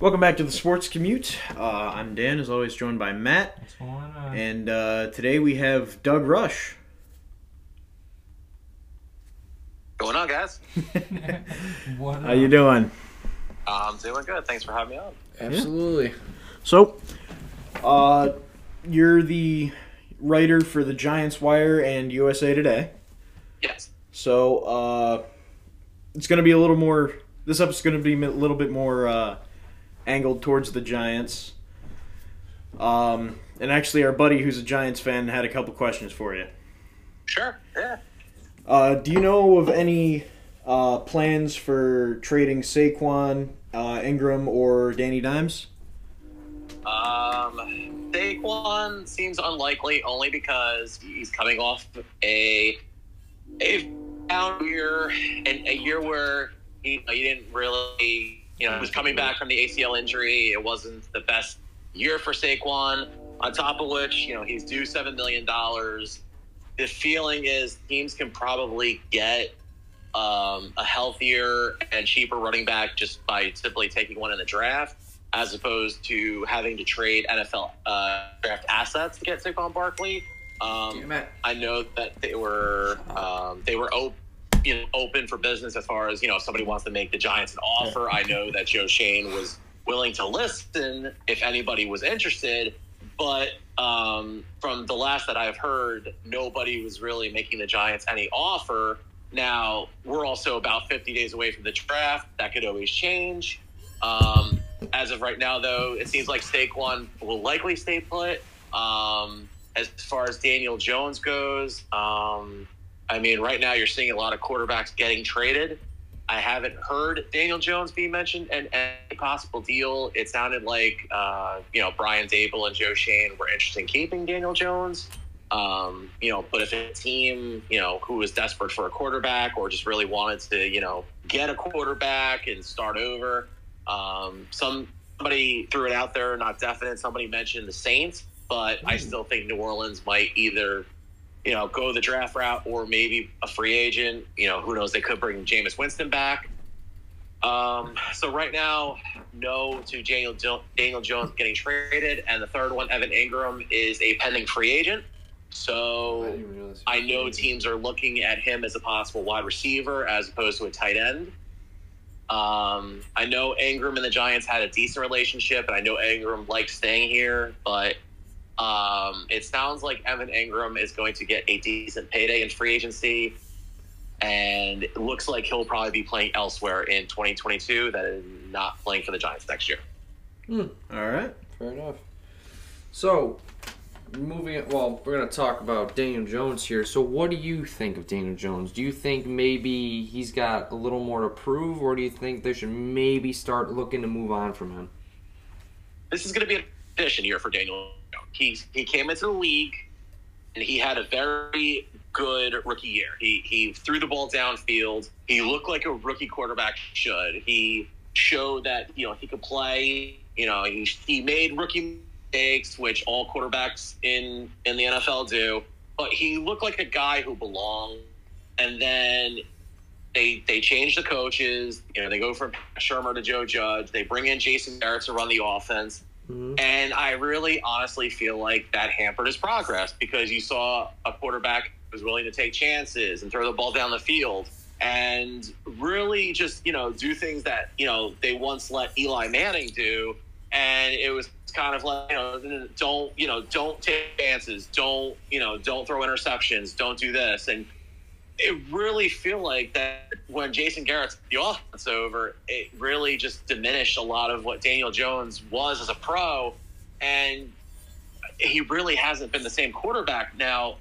Welcome back to the Sports Commute. Uh, I'm Dan, as always, joined by Matt, What's going on? and uh, today we have Doug Rush. going on, guys? what How you doing? I'm doing good. Thanks for having me on. Absolutely. So, uh, you're the writer for the Giants Wire and USA Today. Yes. So, uh, it's going to be a little more. This episode's going to be a little bit more uh, angled towards the Giants. Um, and actually, our buddy who's a Giants fan had a couple questions for you. Sure. Yeah. Uh, do you know of any uh, plans for trading Saquon, uh, Engram, or Danny Dimes? Um, Saquon seems unlikely only because he's coming off a a down year and a year where he, he didn't really, you know, he was coming back from the ACL injury. It wasn't the best year for Saquon. On top of which, you know, he's due seven million dollars. The feeling is teams can probably get um, a healthier and cheaper running back just by simply taking one in the draft, as opposed to having to trade NFL uh, draft assets to get Saquon Barkley. Um, I know that they were um, they were op- you know, open for business as far as you know if somebody wants to make the Giants an offer. I know that Joe Schoen was willing to listen if anybody was interested, but um, from the last that I've heard, nobody was really making the Giants any offer. Now we're also about 50 days away from the draft. That could always change. Um, as of right now, though, it seems like Saquon will likely stay put. Um, as far as Daniel Jones goes, um, I mean, right now you're seeing a lot of quarterbacks getting traded. I haven't heard Daniel Jones being mentioned and any possible deal. It sounded like uh, you know Brian Daboll and Joe Schoen were interested in keeping Daniel Jones. Um, you know, but if a team you know who was desperate for a quarterback or just really wanted to you know get a quarterback and start over, um, some somebody threw it out there, not definite. Somebody mentioned the Saints, but I still think New Orleans might either you know, go the draft route or maybe a free agent. You know, who knows? They could bring Jameis Winston back. Um, so right now, no to Daniel Daniel Jones getting traded, and the third one, Evan Engram, is a pending free agent. So realize. I know teams are looking at him as a possible wide receiver as opposed to a tight end. Um, I know Engram and the Giants had a decent relationship, and I know Ingram likes staying here, but um, it sounds like Evan Engram is going to get a decent payday in free agency, and it looks like he'll probably be playing elsewhere in 2022 that is not playing for the Giants next year. All right. Fair enough. So, moving it. Well, we're gonna talk about Daniel Jones here. So, what do you think of Daniel Jones? Do you think maybe he's got a little more to prove, or do you think they should maybe start looking to move on from him? this is going to be an year for Daniel. He he came into the league and he had a very good rookie year. He he threw the ball downfield. He looked like a rookie quarterback should. He showed that you know he could play. You know he he made rookie mistakes, which all quarterbacks in in the NFL do. But he looked like a guy who belonged. And then they they change the coaches. You know, they go from Shurmur to Joe Judge. They bring in Jason Garrett to run the offense. Mhm. And I really honestly feel like that hampered his progress because you saw a quarterback who was willing to take chances and throw the ball down the field and really just, you know, do things that, you know, they once let Eli Manning do. And it was kind of like, you know, don't, you know, don't take chances. Don't, you know, don't throw interceptions. Don't do this. And it really feel like that when Jason Garrett's the offense over, it really just diminished a lot of what Daniel Jones was as a pro, and he really hasn't been the same quarterback. Now,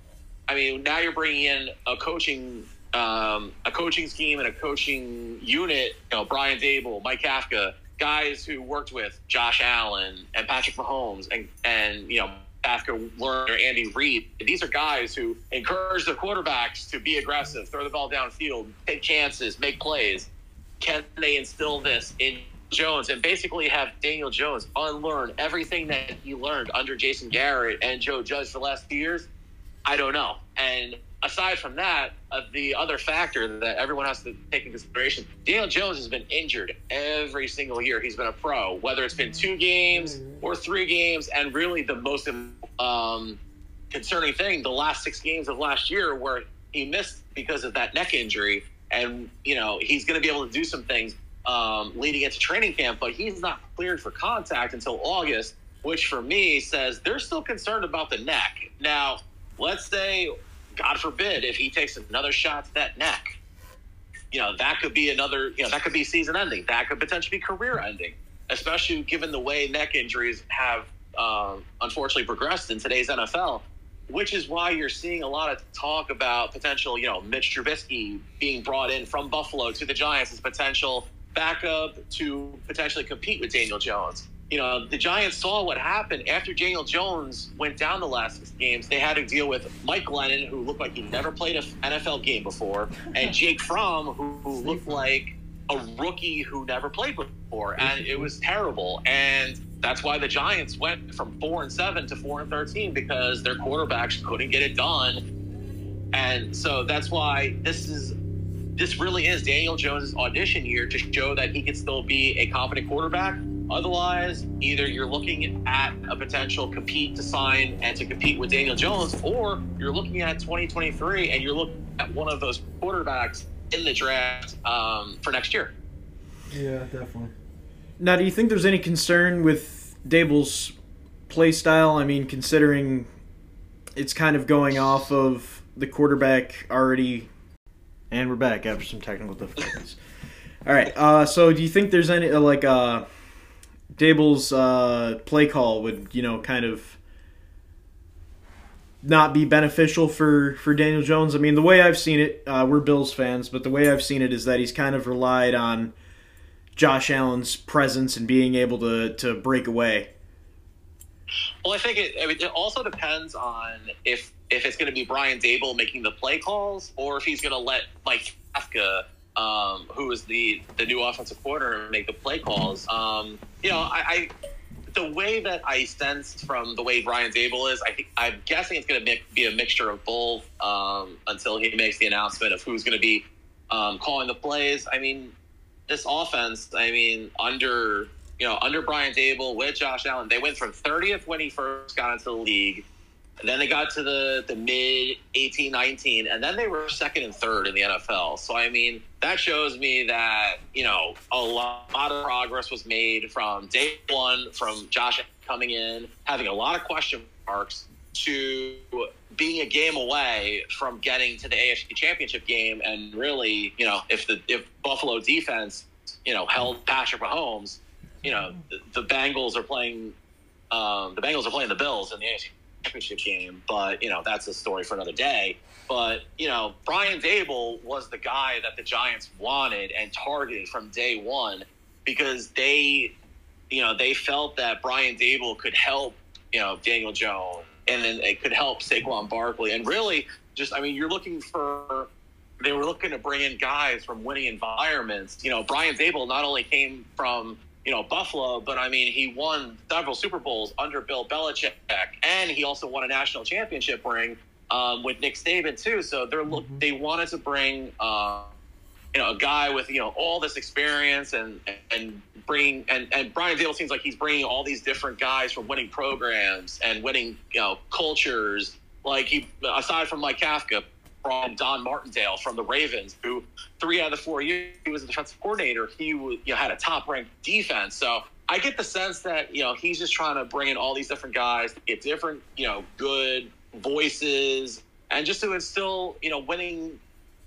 I mean, now you're bringing in a coaching, um, a coaching scheme and a coaching unit. You know, Brian Daboll, Mike Kafka, guys who worked with Josh Allen and Patrick Mahomes, and and you know after learn or Andy Reid. These are guys who encourage the quarterbacks to be aggressive, throw the ball downfield, take chances, make plays. Can they instill this in Jones and basically have Daniel Jones unlearn everything that he learned under Jason Garrett and Joe Judge for the last few years? I don't know. And aside from that, uh, the other factor that everyone has to take into consideration, Daniel Jones has been injured every single year. He's been a pro, whether it's been two games or three games, and really the most um, concerning thing, the last six games of last year where he missed because of that neck injury, and you know he's going to be able to do some things um, leading into training camp, but he's not cleared for contact until August, which for me says they're still concerned about the neck. Now, let's say, God forbid, if he takes another shot to that neck, you know, that could be another, you know, that could be season ending. That could potentially be career ending, especially given the way neck injuries have um, unfortunately progressed in today's NFL which is why you're seeing a lot of talk about potential, you know, Mitch Trubisky being brought in from Buffalo to the Giants as potential backup to potentially compete with Daniel Jones. You know, the Giants saw what happened after Daniel Jones went down the last six games. They had to deal with Mike Glennon, who looked like he never played an NFL game before, and Jake Fromm, who, who looked like a rookie who never played before. And it was terrible. And that's why the Giants went from four and seven to four and thirteen because their quarterbacks couldn't get it done. And so that's why this is this really is Daniel Jones' audition year to show that he can still be a competent quarterback. Otherwise, either you're looking at a potential compete to sign and to compete with Daniel Jones, or you're looking at 2023 and you're looking at one of those quarterbacks in the draft um, for next year. Yeah, definitely. Now, do you think there's any concern with Daboll's play style? I mean, considering it's kind of going off of the quarterback already. And we're back after some technical difficulties. All right. Uh, so, do you think there's any uh, like uh, Daboll's uh, play call would you know kind of not be beneficial for for Daniel Jones? I mean, the way I've seen it, uh, we're Bills fans, but the way I've seen it is that he's kind of relied on Josh Allen's presence and being able to to break away. Well, I think it, I mean, it also depends on if if it's going to be Brian Daboll making the play calls or if he's going to let Mike Kafka, um, who is the the new offensive coordinator, make the play calls. Um, you know, I, I the way that I sensed from the way Brian Daboll is, I think I'm guessing it's going to be a mixture of both um, until he makes the announcement of who's going to be um, calling the plays. I mean, this offense, I mean, under you know under Brian Daboll with Josh Allen, they went from 30th when he first got into the league. And then they got to the, the mid 18, 19, and then they were second and third in the NFL. So, I mean, that shows me that, you know, a lot, of progress was made from day one, from Josh coming in, having a lot of question marks, to being a game away from getting to the AFC Championship game. And really, you know, if the if Buffalo defense, you know, held Patrick Mahomes, you know, the, the Bengals are playing. Um, the Bengals are playing the Bills in the AFC championship game, but you know that's a story for another day. But you know, Brian Daboll was the guy that the Giants wanted and targeted from day one because they, you know, they felt that Brian Daboll could help, you know, Daniel Jones, and then it could help Saquon Barkley, and really, just I mean, you're looking for. They were looking to bring in guys from winning environments. You know, Brian Daboll not only came from you know, Buffalo, but I mean, he won several Super Bowls under Bill Belichick, and he also won a national championship ring um, with Nick Saban too. So they're look, Mhm. they wanted to bring, uh, you know, a guy with you know all this experience and and bring and and Brian Dale seems like he's bringing all these different guys from winning programs and winning you know cultures. Like he, aside from Mike Kafka, from Don Martindale from the Ravens, who three out of the four years he was a defensive coordinator, he you know, had a top ranked defense. So I get the sense that you know he's just trying to bring in all these different guys, get different you know good voices, and just to instill you know winning.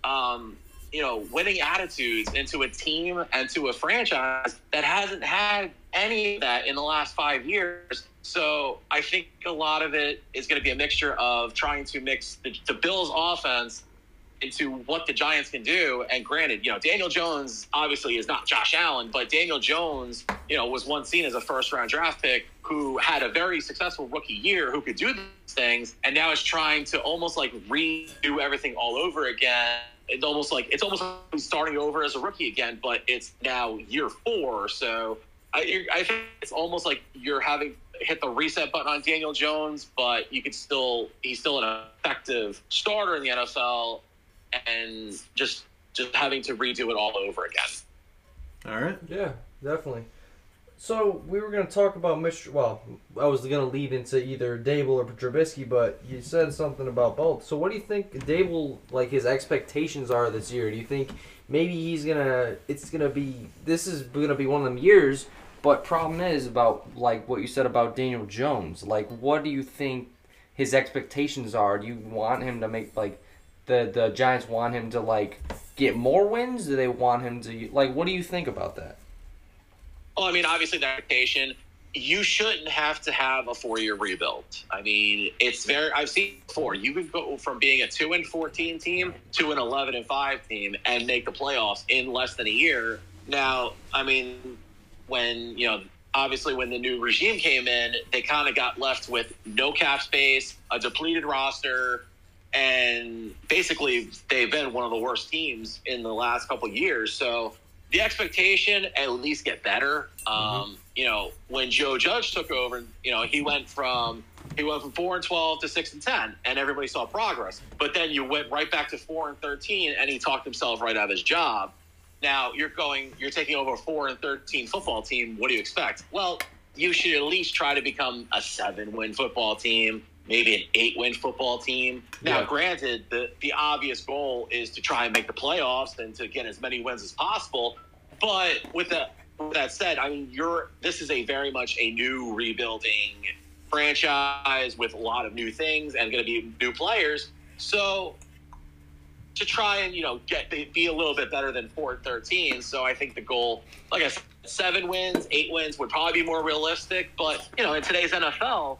Um, you know, winning attitudes into a team and to a franchise that hasn't had any of that in the last five years. So I think a lot of it is going to be a mixture of trying to mix the, the Bills' offense into what the Giants can do. And granted, you know, Daniel Jones obviously is not Josh Allen, but Daniel Jones, you know, was once seen as a first round draft pick who had a very successful rookie year who could do these things and now is trying to almost like redo everything all over again. It's almost like it's almost like starting over as a rookie again, but it's now year four. So I, I think it's almost like you're having hit the reset button on Daniel Jones, but you could still he's still an effective starter in the NFL, and just just having to redo it all over again. All right. Yeah, definitely. So we were going to talk about Mr. Well, I was going to lead into either Daboll or Trubisky, but you said something about both. So what do you think Daboll like his expectations are this year? Do you think maybe he's gonna? It's gonna be. This is gonna be one of them years. But problem is about like what you said about Daniel Jones. Like, what do you think his expectations are? Do you want him to make like the the Giants want him to like get more wins? Do they want him to like? What do you think about that? Well, I mean, obviously, the expectation you shouldn't have to have a four-year rebuild. I mean, it's very. I've seen before. You can go from being a two and fourteen team to an eleven and five team and make the playoffs in less than a year. Now, I mean, when you know, obviously, when the new regime came in, they kind of got left with no cap space, a depleted roster. And basically, they've been one of the worst teams in the last couple years. So the expectation at least get better. Um, you know, when Joe Judge took over, you know, he went from he went from four and twelve to six and ten, and everybody saw progress. But then you went right back to four and thirteen, and he talked himself right out of his job. Now you're going, you're taking over a four and thirteen football team. What do you expect? Well, you should at least try to become a seven win football team, maybe an eight win football team. Now, Yeah. granted, the the obvious goal is to try and make the playoffs and to get as many wins as possible. But with that with that said, I mean, you're this is a very much a new rebuilding franchise with a lot of new things and going to be new players. So to try and you know get be a little bit better than four and thirteen. So I think the goal, like I said, seven wins, eight wins would probably be more realistic. But you know, in today's NFL,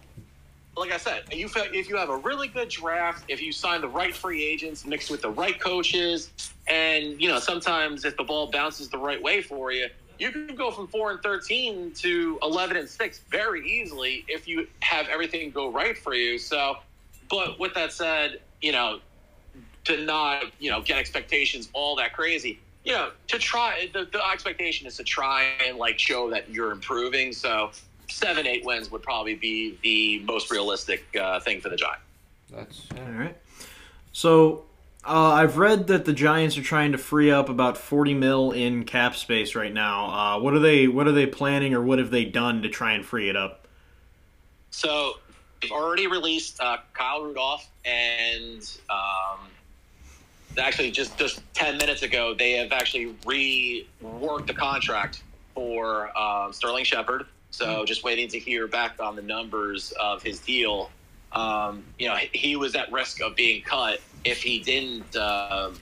like I said, you if you have a really good draft, if you sign the right free agents mixed with the right coaches, and you know sometimes if the ball bounces the right way for you, you can go from four and thirteen to eleven and six very easily if you have everything go right for you. So, but with that said, you know to not you know get expectations all that crazy. You know, to try the, the expectation is to try and like show that you're improving. So seven, eight wins would probably be the most realistic uh, thing for the Giants. That's All right. So uh, I've read that the Giants are trying to free up about forty mil in cap space right now. Uh, what are they? What are they planning, or what have they done to try and free it up? So they've already released uh, Kyle Rudolph, and um, actually just just ten minutes ago, they have actually reworked the contract for um, Sterling Shepard. So just waiting to hear back on the numbers of his deal. Um, you know, he- was at risk of being cut if he didn't um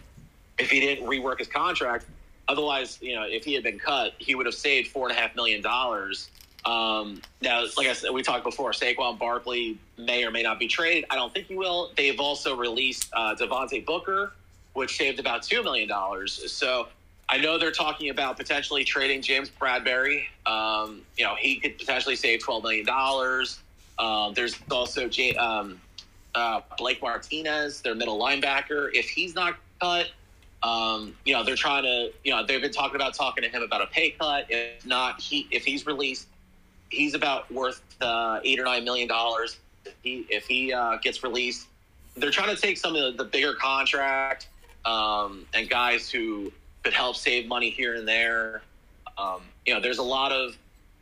if he didn't rework his contract. Otherwise, you know, if he had been cut, he would have saved four and a half million dollars. Um, now, like I said, we talked before, Saquon Barkley may or may not be traded. I don't think he will. They've also released uh, Devontae Booker, which saved about two million dollars. So I know they're talking about potentially trading James Bradberry. Um, you know, he could potentially save twelve million dollars. Um, there's also J- um, uh, Blake Martinez, their middle linebacker. If he's not cut, um, you know, they're trying to, you know, they've been talking about talking to him about a pay cut. If not, he if he's released, he's about worth uh, eight or nine million dollars. If he if he uh, gets released, they're trying to take some of the, the bigger contract um, and guys who could help save money here and there. Um, you know, there's a lot of.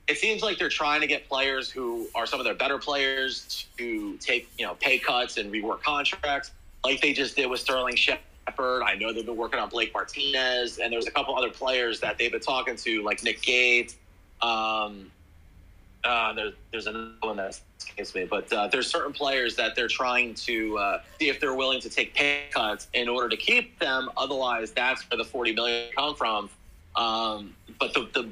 It seems like they're trying to get players who are some of their better players to take you know pay cuts and rework contracts, like they just did with Sterling Shepard. I know they've been working on Blake Martinez, and there's a couple other players that they've been talking to, like Nick Gates. Um, uh, there's there's another one that escapes me, but uh, there's certain players that they're trying to uh, see if they're willing to take pay cuts in order to keep them. Otherwise, that's where the 40 million come from. Um, but the, the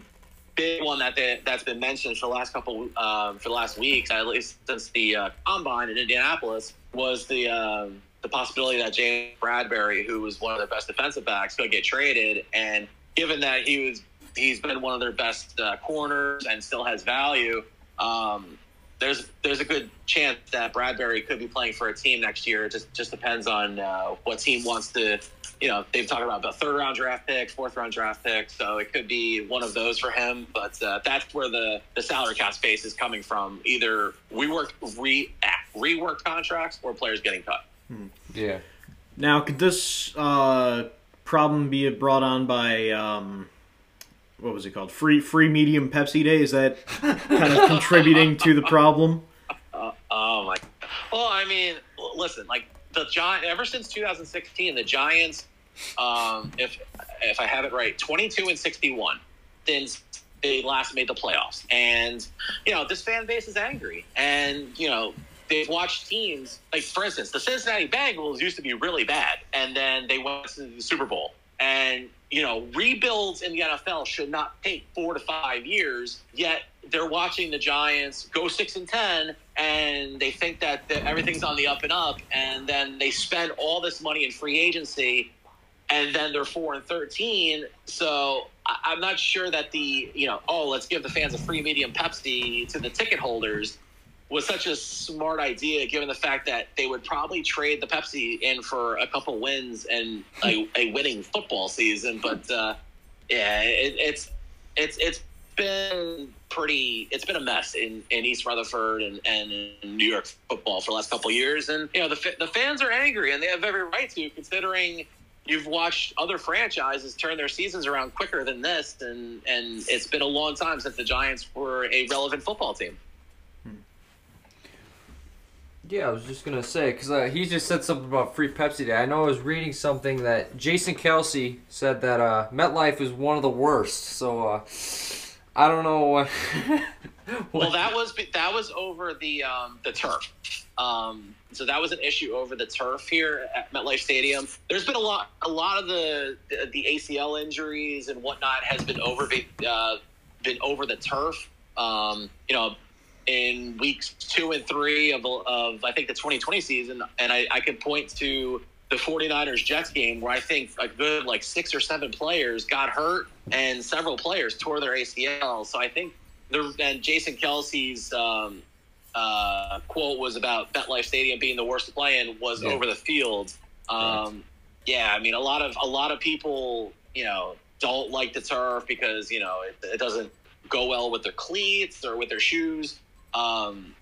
big one that they, that's been mentioned for the last couple um, for the last weeks, at least since the uh, combine in Indianapolis, was the um, the possibility that James Bradberry, who was one of the best defensive backs, could get traded. And given that he was he's been one of their best uh, corners and still has value. Um, there's there's a good chance that Bradberry could be playing for a team next year. It just just depends on uh, what team wants to you know, they've talked about the third round draft pick, fourth round draft pick, so it could be one of those for him. But uh, that's where the, the salary cap space is coming from. Either we work re reworked contracts or players getting cut. Yeah. Now, could this uh, problem be brought on by um, what was it called? Free free medium Pepsi Day? Is that kind of contributing to the problem? Uh, oh my! Well, I mean, listen, like the Giant. Ever since 2016, the Giants, um, if if I have it right, 22 and 61 since they last made the playoffs, and you know this fan base is angry, and you know they've watched teams like, for instance, the Cincinnati Bengals used to be really bad, and then they went to the Super Bowl, and you know rebuilds in the NFL should not take four to five years, yet they're watching the Giants go six and ten, and they think that the, everything's on the up and up, and then they spend all this money in free agency, and then they're four and thirteen. So I, I'm not sure that the you know oh let's give the fans a free medium Pepsi to the ticket holders was such a smart idea, given the fact that they would probably trade the Pepsi in for a couple wins and a, a winning football season. But uh, yeah, it, it's it's it's been pretty. It's been a mess in, in East Rutherford and, and New York football for the last couple years, and you know the the fans are angry, and they have every right to, considering. You've watched other franchises turn their seasons around quicker than this, and, and it's been a long time since the Giants were a relevant football team. Yeah, I was just gonna say because uh, he just said something about free Pepsi Day. I know I was reading something that Jason Kelce said that uh, MetLife is one of the worst. So uh, I don't know. what- Well, that was that was over the um, the turf. Um, so that was an issue over the turf here at MetLife Stadium. There's been a lot, a lot of the the ACL injuries and whatnot has been over uh, been over the turf. Um, you know, in weeks two and three of, of I think the 2020 season, and I, I could point to the 49ers Jets game where I think a good like six or seven players got hurt and several players tore their ACL. So I think there and Jason Kelce's um, uh, quote was about MetLife Stadium being the worst to play in was Yeah. over the field. Um, Yeah, I mean a lot of a lot of people you know don't like the turf because you know it, it doesn't go well with their cleats or with their shoes. Um,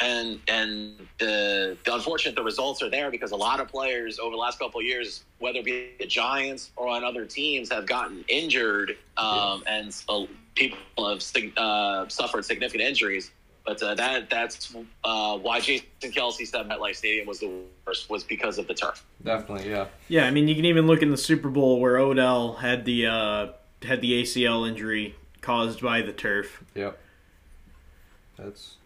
and and the, the unfortunate the results are there because a lot of players over the last couple of years, whether it be the Giants or on other teams, have gotten injured, um, and so people have uh, suffered significant injuries. But uh, that that's uh, why Jason Kelce said MetLife Stadium was the worst was because of the turf. Definitely, yeah. Yeah, I mean you can even look in the Super Bowl where Odell had the uh, had the ACL injury caused by the turf. Yep. That's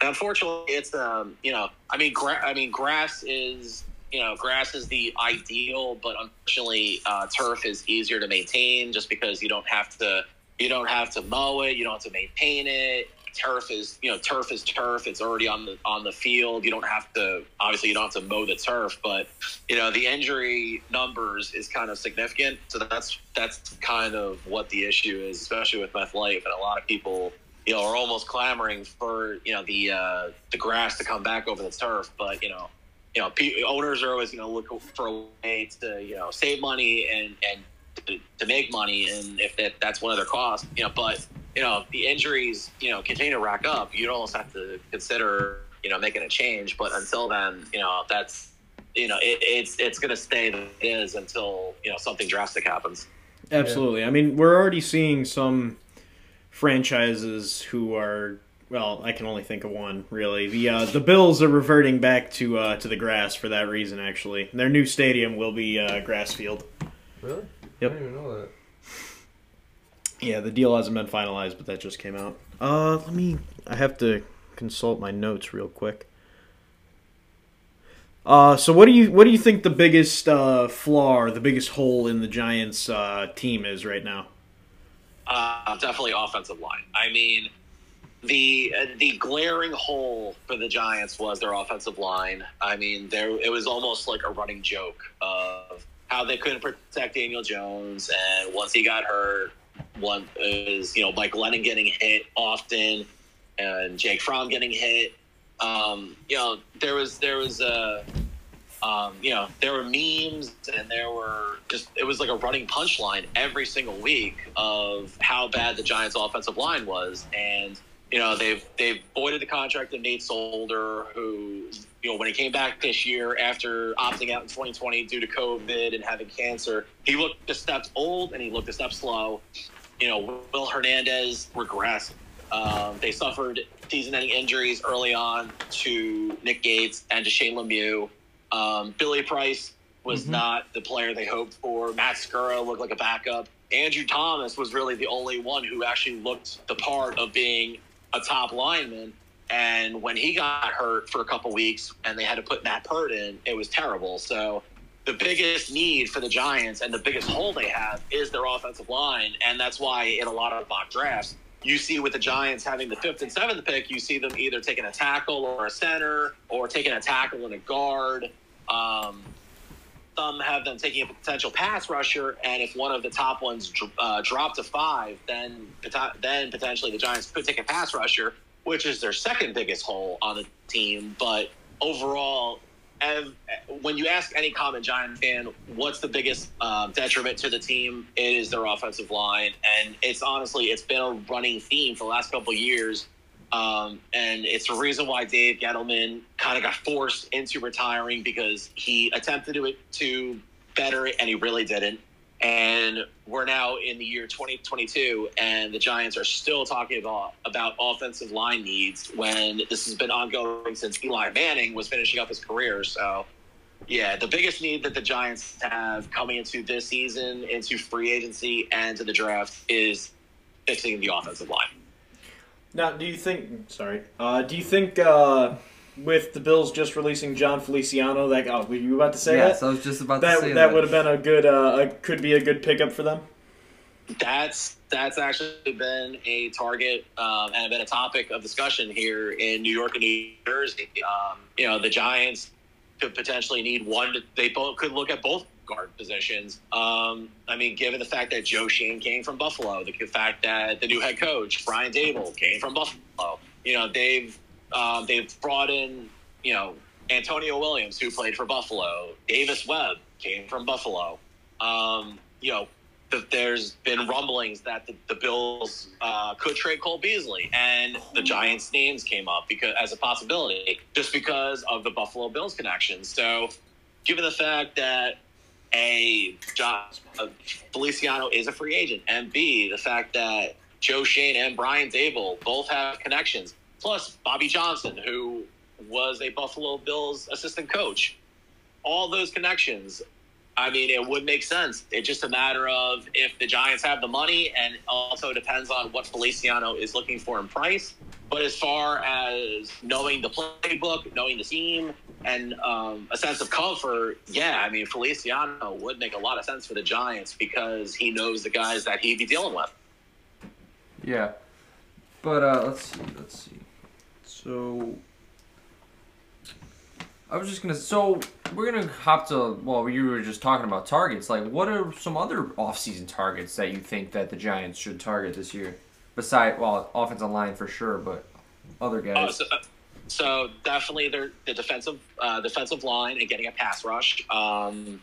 Unfortunately, it's um, you know, I mean, gra- I mean, grass is you know, grass is the ideal, but unfortunately, uh, turf is easier to maintain just because you don't have to you don't have to mow it, you don't have to maintain it. Turf is you know, turf is turf. It's already on the on the field. You don't have to obviously you don't have to mow the turf, but you know, the injury numbers is kind of significant. So that's that's kind of what the issue is, especially with MetLife and a lot of people you know, are almost clamoring for you know the uh, the grass to come back over the turf. But you know, you know, pe- owners are always you know look for a way to you know save money and and to, to make money, and if that that's one of their costs, you know. But you know, the injuries you know continue to rack up. You'd almost have to consider you know making a change. But until then, you know, that's you know it, it's it's going to stay it is until you know something drastic happens. Absolutely. I mean, we're already seeing some franchises who are well, I can only think of one really. The uh, the Bills are reverting back to uh, to the grass for that reason. Actually, their new stadium will be uh, grass field. really. Yep. I didn't even know that. Yeah, the deal hasn't been finalized, but that just came out. Uh, let me. I have to consult my notes real quick. Uh, so what do you what do you think the biggest uh, flaw or the biggest hole in the Giants uh, team is right now? Uh, definitely offensive line. I mean, the uh, the glaring hole for the Giants was their offensive line. I mean, there it was almost like a running joke of how they couldn't protect Daniel Jones, and once he got hurt, one is you know Mike Glennon getting hit often, and Jake Fromm getting hit. Um, you know, there was there was a um, you know, there were memes and there were just, it was like a running punchline every single week of how bad the Giants' offensive line was. And, you know, they've, they've voided the contract of Nate Solder, who, you know, when he came back this year after opting out in 2020 due to COVID and having cancer, he looked a step old and he looked a step slow. You know, Will Hernandez regressed. Um, they suffered season-ending injuries early on to Nick Gates and to Shane Lemieux. Um, Billy Price was Mhm. not the player they hoped for. Matt Skura looked like a backup. Andrew Thomas was really the only one who actually looked the part of being a top lineman. And when he got hurt for a couple weeks and they had to put Matt Peart in, it was terrible. So the biggest need for the Giants and the biggest hole they have is their offensive line. And that's why in a lot of mock drafts, you see with the Giants having the fifth and seventh pick, you see them either taking a tackle or a center or taking a tackle and a guard. Um, some have them taking a potential pass rusher, and if one of the top ones uh, drop to five, then then potentially the Giants could take a pass rusher, which is their second biggest hole on the team. But overall, ev- when you ask any common Giant fan, what's the biggest um, detriment to the team? It is their offensive line, and it's honestly it's been a running theme for the last couple years. Um, and it's the reason why Dave Gettleman kind of got forced into retiring because he attempted to to better it and he really didn't. And we're now in the year 2022, and the Giants are still talking about about offensive line needs when this has been ongoing since Eli Manning was finishing up his career. So, yeah, the biggest need that the Giants have coming into this season, into free agency, and to the draft is fixing the offensive line. Now, do you think? Sorry. Uh, do you think uh, with the Bills just releasing Jon Feliciano, that oh, were you about to say yes, that? I was just about That to say that would have been a good, uh, a, could be a good pickup for them. That's that's actually been a target um, and been a topic of discussion here in New York and New Jersey. Um, you know, the Giants could potentially need one. They both could look at both guard positions. Um, I mean, given the fact that Joe Schoen came from Buffalo, the fact that the new head coach Brian Daboll came from Buffalo, you know, they've um, they've brought in you know Antonio Williams who played for Buffalo, Davis Webb came from Buffalo. Um, you know, that there's been rumblings that the, the Bills uh, could trade Cole Beasley, and the Giants' names came up because as a possibility, just because of the Buffalo Bills connection. So, given the fact that a Jo- uh, Feliciano is a free agent, and B the fact that Joe Schoen and Brian Daboll both have connections, plus Bobby Johnson, who was a Buffalo Bills assistant coach, all those connections I mean, it would make sense. It's just a matter of if the Giants have the money, and also depends on what Feliciano is looking for in price. But as far as knowing the playbook, knowing the team, and um, a sense of comfort, yeah, I mean, Feliciano would make a lot of sense for the Giants because he knows the guys that he'd be dealing with. Yeah, but uh, let's see. Let's see. So I was just gonna. So we're gonna hop to. Well, you were just talking about targets. Like, what are some other off-season targets that you think that the Giants should target this year? Beside, well, offensive line for sure, but other Uh, guys. so, so definitely the defensive uh, defensive line and getting a pass rush. Um,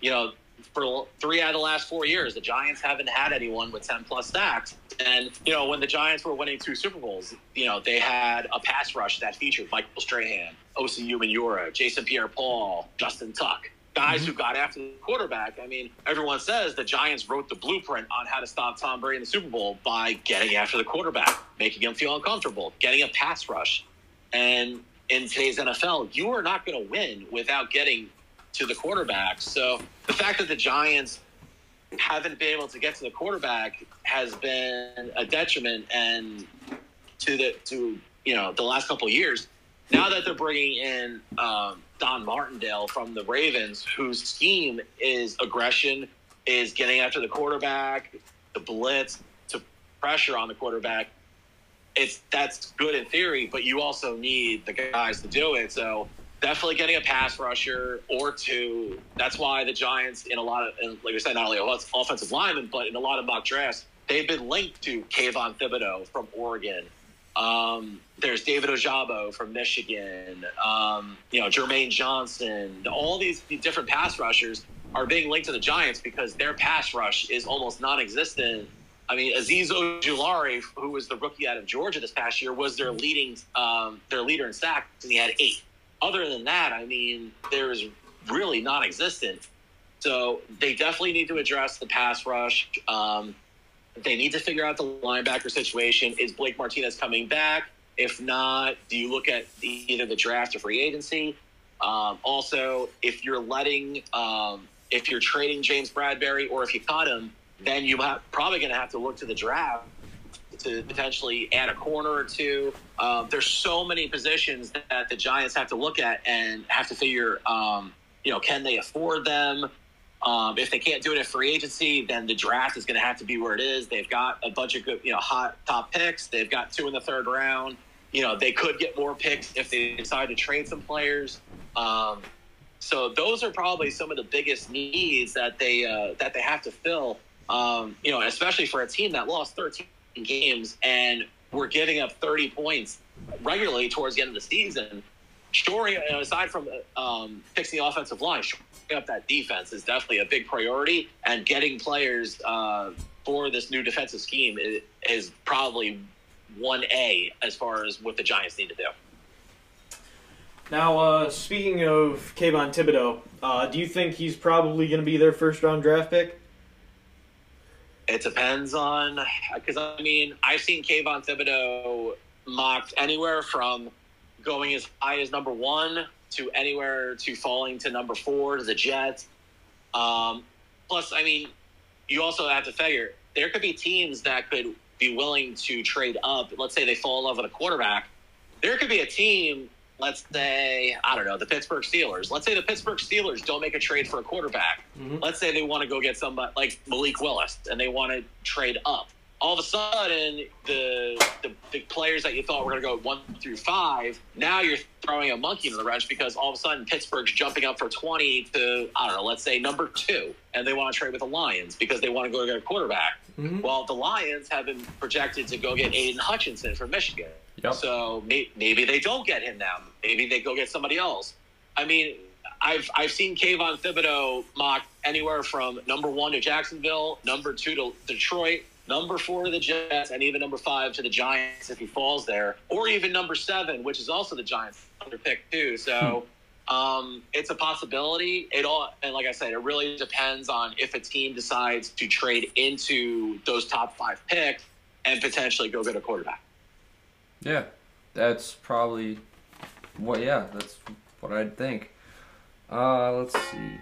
you know, for three out of the last four years, the Giants haven't had anyone with ten plus sacks. And you know, when the Giants were winning two Super Bowls, you know they had a pass rush that featured Michael Strahan, Osi Umenyiora, Jason Pierre-Paul, Justin Tuck. Guys mm-hmm. who got after the quarterback. I mean, everyone says the Giants wrote the blueprint on how to stop Tom Brady in the Super Bowl by getting after the quarterback, making him feel uncomfortable, getting a pass rush. And in today's NFL, you are not going to win without getting to the quarterback. So the fact that the Giants haven't been able to get to the quarterback has been a detriment and to the to you know the last couple years. Now that they're bringing in um, Don Martindale from the Ravens, whose scheme is aggression, is getting after the quarterback, the blitz, to pressure on the quarterback. It's that's good in theory, but you also need the guys to do it. So definitely getting a pass rusher or two. That's why the Giants, in a lot of, and like I said, not only offensive linemen, but in a lot of mock drafts, they've been linked to Kayvon Thibodeaux from Oregon, Um, there's David Ojabo from Michigan. Um, you know, Jermaine Johnson. All these different pass rushers are being linked to the Giants because their pass rush is almost non-existent. I mean, Azeez Ojulari, who was the rookie out of Georgia this past year, was their leading um, their leader in sacks, and he had eight. Other than that, I mean, there is really non-existent. So they definitely need to address the pass rush. Um, they need to figure out the linebacker situation. Is Blake Martinez coming back? If not, do you look at the, either the draft or free agency? Um, also, if you're letting, um, if you're trading James Bradberry or if you cut him, then you're probably going to have to look to the draft to potentially add a corner or two. Um, there's so many positions that the Giants have to look at and have to figure, um, you know, can they afford them? Um, if they can't do it at free agency, then the draft is going to have to be where it is. They've got a bunch of good, you know, hot top picks. They've got two in the third round. You know, they could get more picks if they decide to trade some players. Um, so those are probably some of the biggest needs that they uh, that they have to fill. Um, you know, especially for a team that lost 13 games and we're giving up 30 points regularly towards the end of the season. Shoring, aside from um, fixing the offensive line, shoring up that defense is definitely a big priority, and getting players uh, for this new defensive scheme is, is probably one A as far as what the Giants need to do. Now, uh, speaking of Kayvon Thibodeaux, uh, do you think he's probably going to be their first round draft pick? It depends on because I mean I've seen Kayvon Thibodeaux mocked anywhere from going as high as number one to anywhere to falling to number four to the Jets. Um, plus, I mean, you also have to figure there could be teams that could be willing to trade up. Let's say they fall in love with a quarterback. There could be a team, let's say, I don't know, the Pittsburgh Steelers. Let's say the Pittsburgh Steelers don't make a trade for a quarterback. Mhm. Let's say they want to go get somebody like Malik Willis and they want to trade up. All of a sudden, the, the the players that you thought were going to go one through five, now you're throwing a monkey into the wrench because all of a sudden Pittsburgh's jumping up for 20 to, I don't know, let's say number two, and they want to trade with the Lions because they want to go get a quarterback. Mhm. Well, the Lions have been projected to go get Aidan Hutchinson from Michigan. Yep. So may, maybe they don't get him now. Maybe they go get somebody else. I mean, I've I've seen Kayvon Thibodeaux mocked anywhere from number one to Jacksonville, number two to Detroit, number four to the Jets, and even number five to the Giants if he falls there, or even number seven, which is also the Giants' under pick too. So. Um, it's a possibility. It all, and like I said, it really depends on if a team decides to trade into those top five picks and potentially go get a quarterback. Yeah, that's probably what. Yeah, that's what I'd think. Uh, let's see.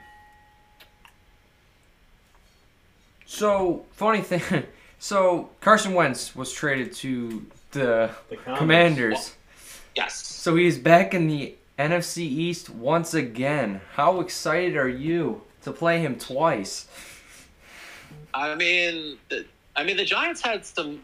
So funny thing. So Carson Wentz was traded to the The Commanders. Yes. So he's back in the NFC East once again. How excited are you to play him twice? I mean, the, I mean, the Giants had some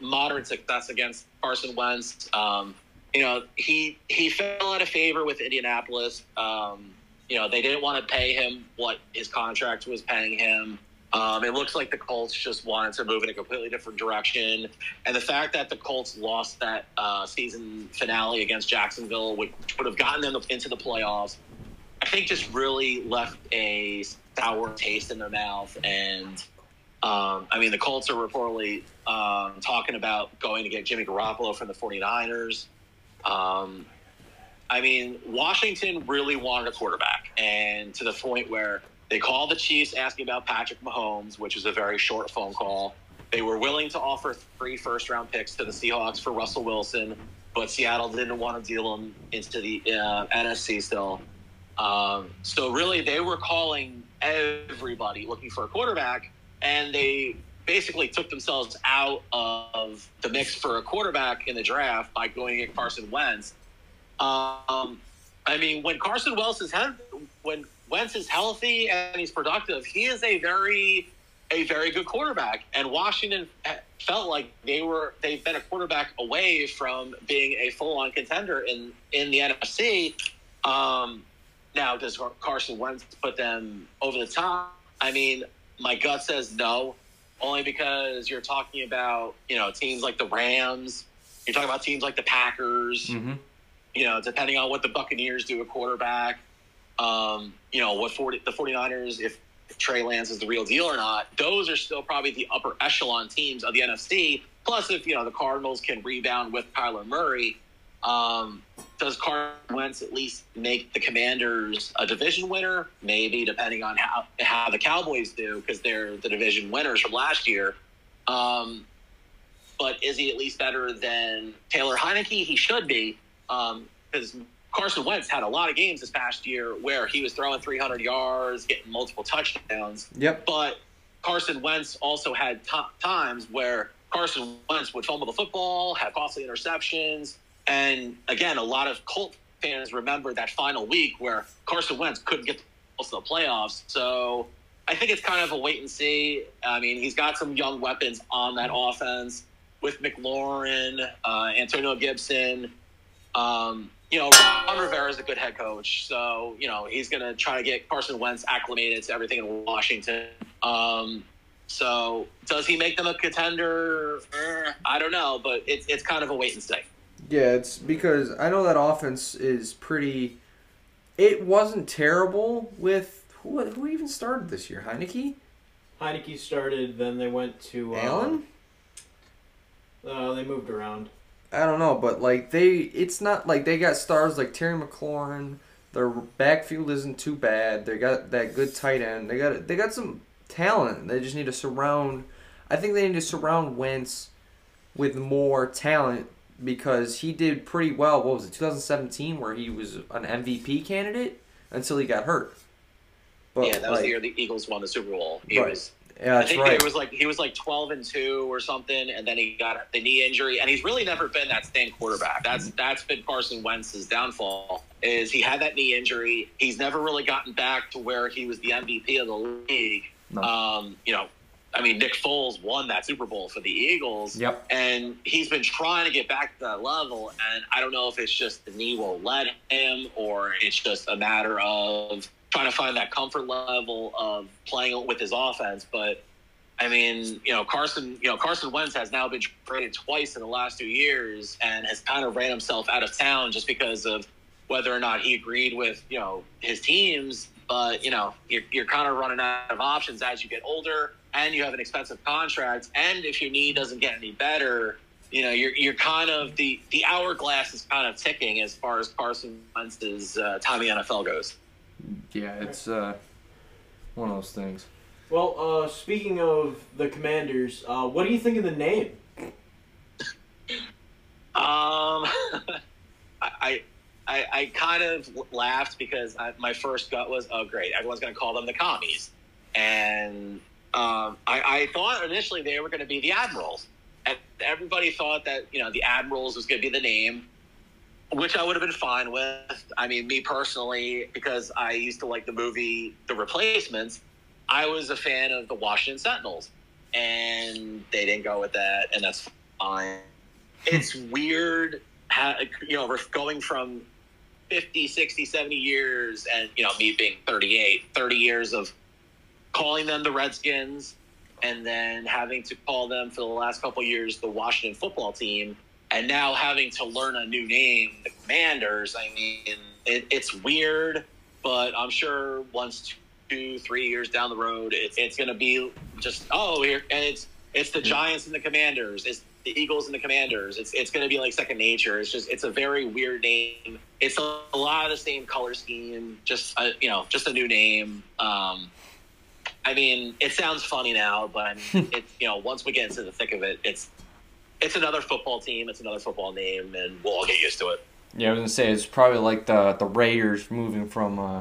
moderate success against Carson Wentz. Um, you know, he he fell out of favor with Indianapolis. Um, you know, they didn't want to pay him what his contract was paying him. Um, it looks like the Colts just wanted to move in a completely different direction, and the fact that the Colts lost that uh, season finale against Jacksonville, which would have gotten them into the playoffs, I think just really left a sour taste in their mouth. And um, I mean, the Colts are reportedly um, talking about going to get Jimmy Garoppolo from the 49ers. Um, I mean, Washington really wanted a quarterback, and to the point where they called the Chiefs asking about Patrick Mahomes, which was a very short phone call. They were willing to offer three first round picks to the Seahawks for Russell Wilson, but Seattle didn't want to deal him into the uh, NFC still. Um, so really, they were calling everybody looking for a quarterback, and they basically took themselves out of the mix for a quarterback in the draft by going at Carson Wentz. Um, I mean, when Carson Wentz is he- when Wentz is healthy and he's productive, he is a very a very good quarterback. And Washington felt like they were they've been a quarterback away from being a full on contender in in the NFC. Um, now, does Carson Wentz put them over the top? I mean, my gut says no, only because you're talking about you know teams like the Rams, You're talking about teams like the Packers. Mm-hmm. You know, depending on what the Buccaneers do at quarterback. Um, you know, what 40, the 49ers, if, if Trey Lance is the real deal or not, those are still probably the upper echelon teams of the NFC. Plus, if, you know, the Cardinals can rebound with Kyler Murray, um, does Carson Wentz at least make the Commanders a division winner? Maybe, depending on how how the Cowboys do, because they're the division winners from last year. Um, but is he at least better than Taylor Heinicke? He should be, because Carson Wentz had a lot of games this past year where he was throwing 300 yards, getting multiple touchdowns. Yep. But Carson Wentz also had t- times where Carson Wentz would fumble the football, have costly interceptions, and again, a lot of Colt fans remember that final week where Carson Wentz couldn't get to the playoffs. So I think it's kind of a wait and see. I mean, he's got some young weapons on that offense with McLaurin, uh, Antonio Gibson. Um, you know, Ron Rivera is a good head coach, so you know he's going to try to get Carson Wentz acclimated to everything in Washington. Um, so, does he make them a contender? I don't know, but it's it's kind of a wait and see. Yeah, it's because I know that offense is pretty. It wasn't terrible with who who even started this year. Heinicke, Heinicke started, then they went to uh, Allen. Uh, they moved around. I don't know, but like they, it's not like they got stars like Terry McLaurin. Their backfield isn't too bad. They got that good tight end. They got they got some talent. They just need to surround. I think they need to surround Wentz with more talent because he did pretty well. What was it, 2017, where he was an MVP candidate until he got hurt. But yeah, that was like, the year the Eagles won the Super Bowl. He Right. was Yeah, I that's think right. it was like he was like twelve and two or something, and then he got the knee injury, and he's really never been that same quarterback. That's that's been Carson Wentz's downfall. Is he had that knee injury? He's never really gotten back to where he was the MVP of the league. No. Um, you know, I mean, Nick Foles won that Super Bowl for the Eagles. Yep. And he's been trying to get back to that level, and I don't know if it's just the knee won't let him, or it's just a matter of trying to find that comfort level of playing with his offense. But I mean, you know, Carson, you know, Carson Wentz has now been traded twice in the last two years, and has kind of ran himself out of town just because of whether or not he agreed with you know his teams. But you know, you're, you're kind of running out of options as you get older, and you have an expensive contract, and if your knee doesn't get any better, you know, you're you're kind of the the hourglass is kind of ticking as far as Carson Wentz's uh, time in the NFL goes. Yeah, it's uh, one of those things. Well, uh, speaking of the Commanders, uh, what do you think of the name? Um, I, I, I kind of laughed because I, my first gut was, oh, great, everyone's going to call them the commies. And um, I, I thought initially they were going to be the Admirals. And everybody thought that, you know, the Admirals was going to be the name, which I would have been fine with. I mean, me personally, because I used to like the movie The Replacements, I was a fan of the Washington Sentinels. And they didn't go with that, and that's fine it's weird how, you know we're going from 50 60 70 years and you know me being 38 30 years of calling them the redskins and then having to call them for the last couple years the washington football team and now having to learn a new name the commanders i mean it, it's weird but i'm sure once two three years down the road it's, it's going to be just oh here and it's it's the giants and the commanders it's the Eagles and the Commanders. It's it's going to be like second nature. It's just it's a very weird name. It's a, a lot of the same color scheme. Just a, you know, just a new name. Um, I mean, it sounds funny now, but it's you know, once we get into the thick of it, it's it's another football team. It's another football name, and we'll all get used to it. Yeah, I was gonna say it's probably like the the Raiders moving from uh,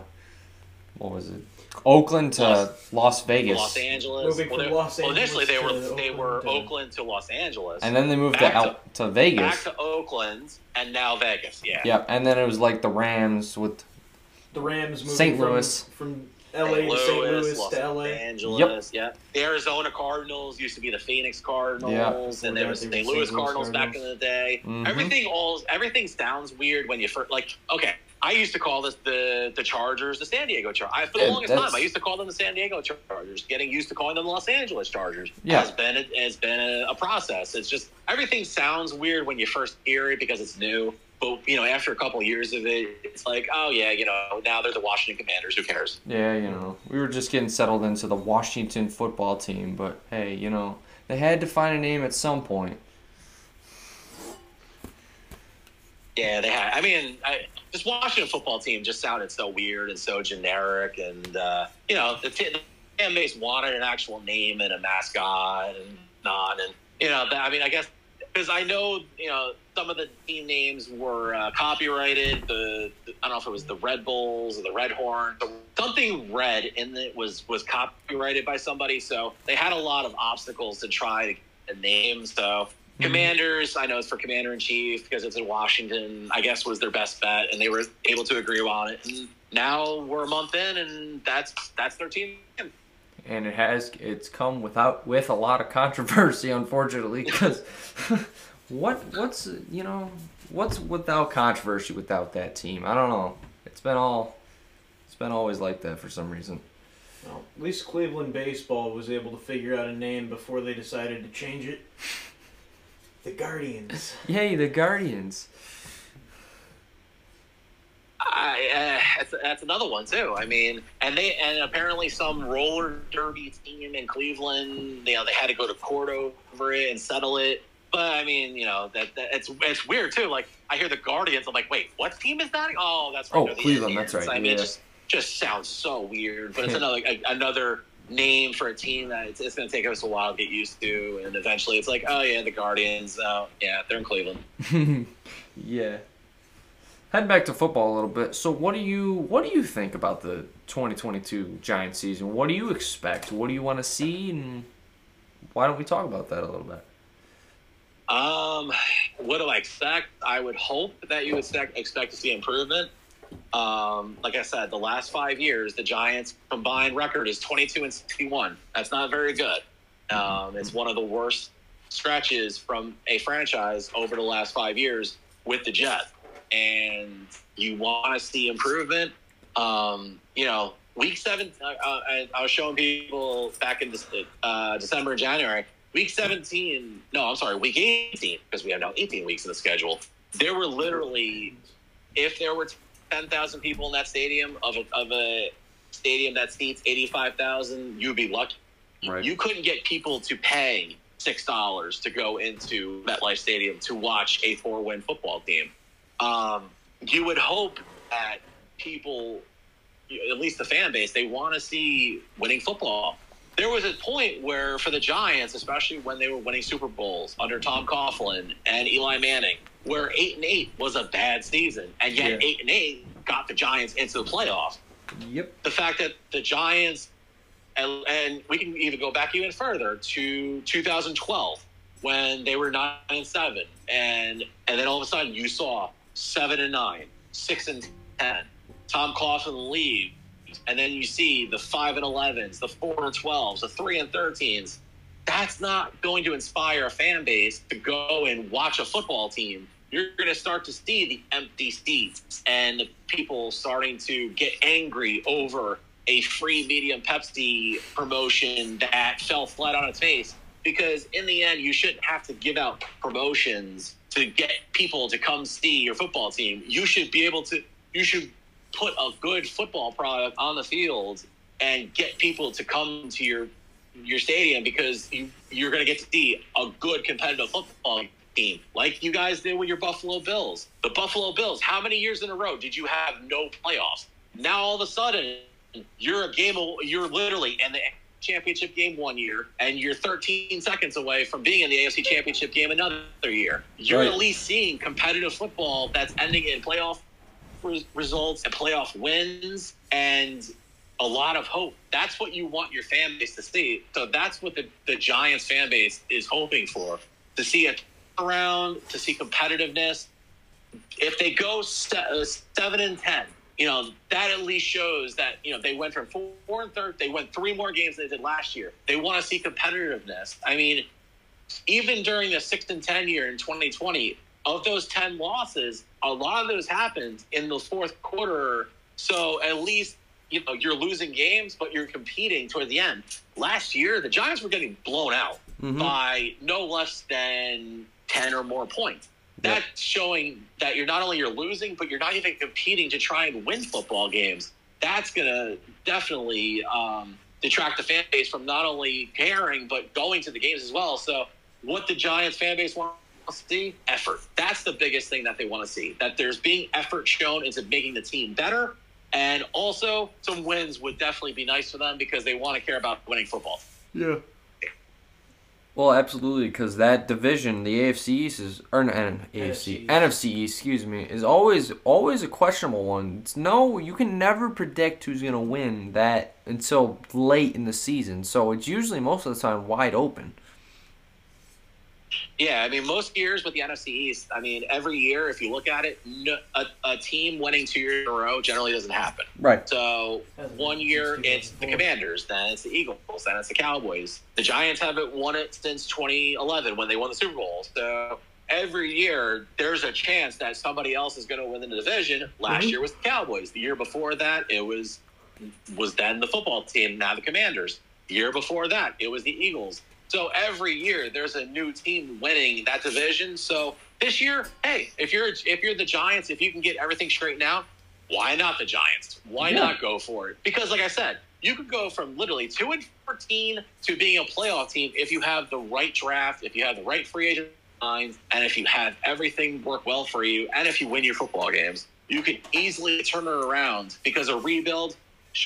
what was it, Oakland to Los- Las Vegas, Los Angeles. Moving well, from they- Los well, initially they were Angeles to they were Oakland to- Oakland to Los Angeles, and then they moved Back to out to, Vegas. back to Oakland, and now Vegas. Yeah. Yep, and then it was like the Rams with The Rams moving St. from, Louis. from L.A. to St. Louis Los to L.A. Angeles, yeah. The Arizona Cardinals used to be the Phoenix Cardinals, and Yeah. there was They the were St. Louis St. Louis Cardinals back in the day. Mhm. Everything all everything sounds weird when you first like. Okay, I used to call this the the Chargers, the San Diego Chargers. For the Yeah, longest time, I used to call them the San Diego Chargers. Getting used to calling them the Los Angeles Chargers Yeah. has been a, has been a, a process. It's just everything sounds weird when you first hear it because it's new. But you know, after a couple of years of it, it's like, oh yeah, you know, now they're the Washington Commanders. Who cares? Yeah, you know, we were just getting settled into the Washington football team, but hey, you know, they had to find a name at some point. Yeah, they had. I mean, I, just watching a football team just sounded so weird and so generic, and uh, you know, the, t- the fan base wanted an actual name and a mascot and not, and you know, I mean, I guess because I know you know some of the team names were uh, copyrighted. The, the I don't know if it was the Red Bulls or the Red Horn, something red in it was was copyrighted by somebody, so they had a lot of obstacles to try to get a name. So Commanders, I know it's for Commander in Chief because it's in Washington. I guess was their best bet, and they were able to agree on it. And now we're a month in, and that's that's their team. And it has it's come without with a lot of controversy unfortunately because what what's you know what's without controversy without that team i don't know it's been all it's been always like that for some reason Well, at least Cleveland baseball was able to figure out a name before they decided to change it. The Guardians. yay the guardians I, uh, that's, that's another one too. I mean, and they and apparently some roller derby team in Cleveland, you know, they had to go to court over it and settle it. But I mean, you know, that, that it's it's weird too. Like I hear the Guardians, I'm like, wait, what team is that? Oh, that's right. Oh, Cleveland, Indians. that's right, I mean, yeah. just just sounds so weird. But it's another a, another name for a team that it's, it's going to take us a while to get used to, and eventually it's like, oh yeah, the Guardians. Oh yeah, they're in Cleveland. yeah heading back to football a little bit so what do you what do you think about the 2022 Giants season what do you expect what do you want to see and why don't we talk about that a little bit Um, what do I expect? I would hope that you would expect, expect to see improvement. Um, like I said, the last five years, the Giants' combined record is 22 and 61. That's not very good. Um, it's one of the worst stretches from a franchise over the last five years with the Jets. And you want to see improvement. Um, you know, week seven, uh, uh, I, I was showing people back in uh, December January. Week 17, no, I'm sorry, week 18, because we have now 18 weeks in the schedule. There were literally, if there were 10,000 people in that stadium of a, of a stadium that seats 85,000, you'd be lucky. Right. You couldn't get people to pay $6 to go into MetLife Stadium to watch a four win football team. Um, you would hope that people, at least the fan base, they want to see winning football. There was a point where, for the Giants, especially when they were winning Super Bowls under Tom Coughlin and Eli Manning, where eight and eight was a bad season, and yet Yeah. eight and eight got the Giants into the playoffs. yep The fact that the Giants, and, and we can even go back even further to 2012 when they were nine and seven, and and then all of a sudden you saw seven and nine, six and ten. Tom Coughlin leaves, and then you see the five and elevens, the four and twelves, the three and thirteens. That's not going to inspire a fan base to go and watch a football team. You're going to start to see the empty seats and people starting to get angry over a free medium Pepsi promotion that fell flat on its face. Because in the end, you shouldn't have to give out promotions to get people to come see your football team. You should be able to, you should put a good football product on the field and get people to come to your your stadium because you you're going to get to see a good competitive football team like you guys did with your Buffalo Bills. The Buffalo Bills, how many years in a row did you have no playoffs? Now all of a sudden you're a game you're literally in the championship game one year and you're 13 seconds away from being in the AFC championship game another year. You're Right. at least seeing competitive football that's ending in playoff res- results and playoff wins and a lot of hope. That's what you want your fan base to see. So that's what the, the Giants fan base is hoping for to see a around, to see competitiveness. If they go se- uh, seven and ten, you know that at least shows that you know they went from four, four and third. They went three more games than they did last year. They want to see competitiveness. I mean, even during the six and ten year in 2020, of those ten losses, a lot of those happened in the fourth quarter. So at least you know you're losing games, but you're competing toward the end. Last year, the Giants were getting blown out Mhm. by no less than ten or more points. Yep. That's showing that you're not only you're losing, but you're not even competing to try and win football games. That's gonna definitely um, detract the fan base from not only caring but going to the games as well. So, what the Giants fan base wants to see effort. That's the biggest thing that they want to see. That there's being effort shown into making the team better, and also some wins would definitely be nice for them because they want to care about winning football. Yeah. Well, absolutely, because that division, the AFC East is, or no, AFC, NFC. NFC East, excuse me, is always always a questionable one. It's no, you can never predict who's gonna win that until late in the season. So it's usually most of the time wide open. Yeah, I mean, most years with the NFC East, I mean, every year, if you look at it, no, a, a team winning two years in a row generally doesn't happen. Right. So one year it's the Commanders, then it's the Eagles, then it's the Cowboys. The Giants haven't won it since 2011 when they won the Super Bowl. So every year there's a chance that somebody else is going to win the division. Last Mhm. year was the Cowboys. The year before that it was was then the football team, now the Commanders. The year before that it was the Eagles. So every year there's a new team winning that division. So this year, hey, if you're if you're the Giants, if you can get everything straightened out, why not the Giants? Why Yeah. not go for it? Because, like I said, you could go from literally two and fourteen to being a playoff team if you have the right draft, if you have the right free agent lines, and if you have everything work well for you, and if you win your football games, you can easily turn it around. Because a rebuild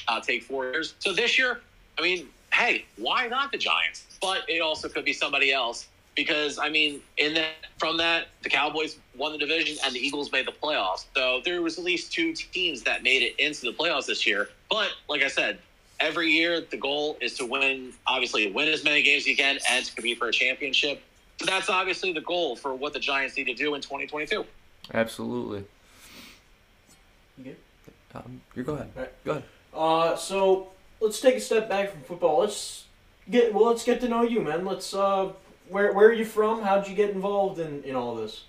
uh, take four years. So this year, I mean, hey, why not the Giants? But it also could be somebody else. Because I mean, in that from that, the Cowboys won the division and the Eagles made the playoffs. So there was at least two teams that made it into the playoffs this year. But like I said, every year the goal is to win. Obviously, win as many games as you can and to compete for a championship. So that's obviously the goal for what the Giants need to do in 2022. Absolutely. You good? Um, you go ahead. Right. Go ahead. Uh, so let's take a step back from football. Let's get well. Let's get to know you, man. Let's. Uh, where where are you from? How'd you get involved in in all this?